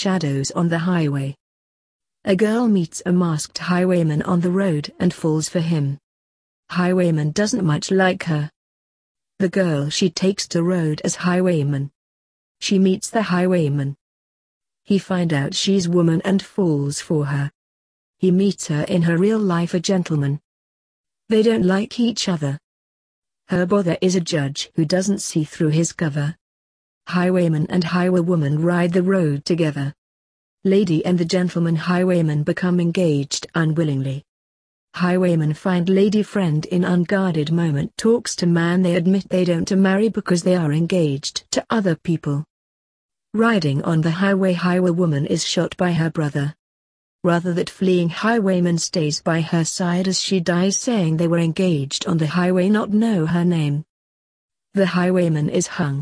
shadows on the highway. A girl meets a masked highwayman on the road and falls for him. Highwayman doesn't much like her. The girl she takes to road as highwayman. She meets the highwayman. He find out she's woman and falls for her. He meets her in her real life a gentleman. They don't like each other. Her bother is a judge who doesn't see through his cover. Highwayman and highwaywoman ride the road together. Lady and the gentleman highwayman become engaged unwillingly. Highwayman find lady friend in unguarded moment talks to man they admit they don't marry because they are engaged to other people. Riding on the highway highwaywoman is shot by her brother. Rather that fleeing highwayman stays by her side as she dies saying they were engaged on the highway not know her name. The highwayman is hung.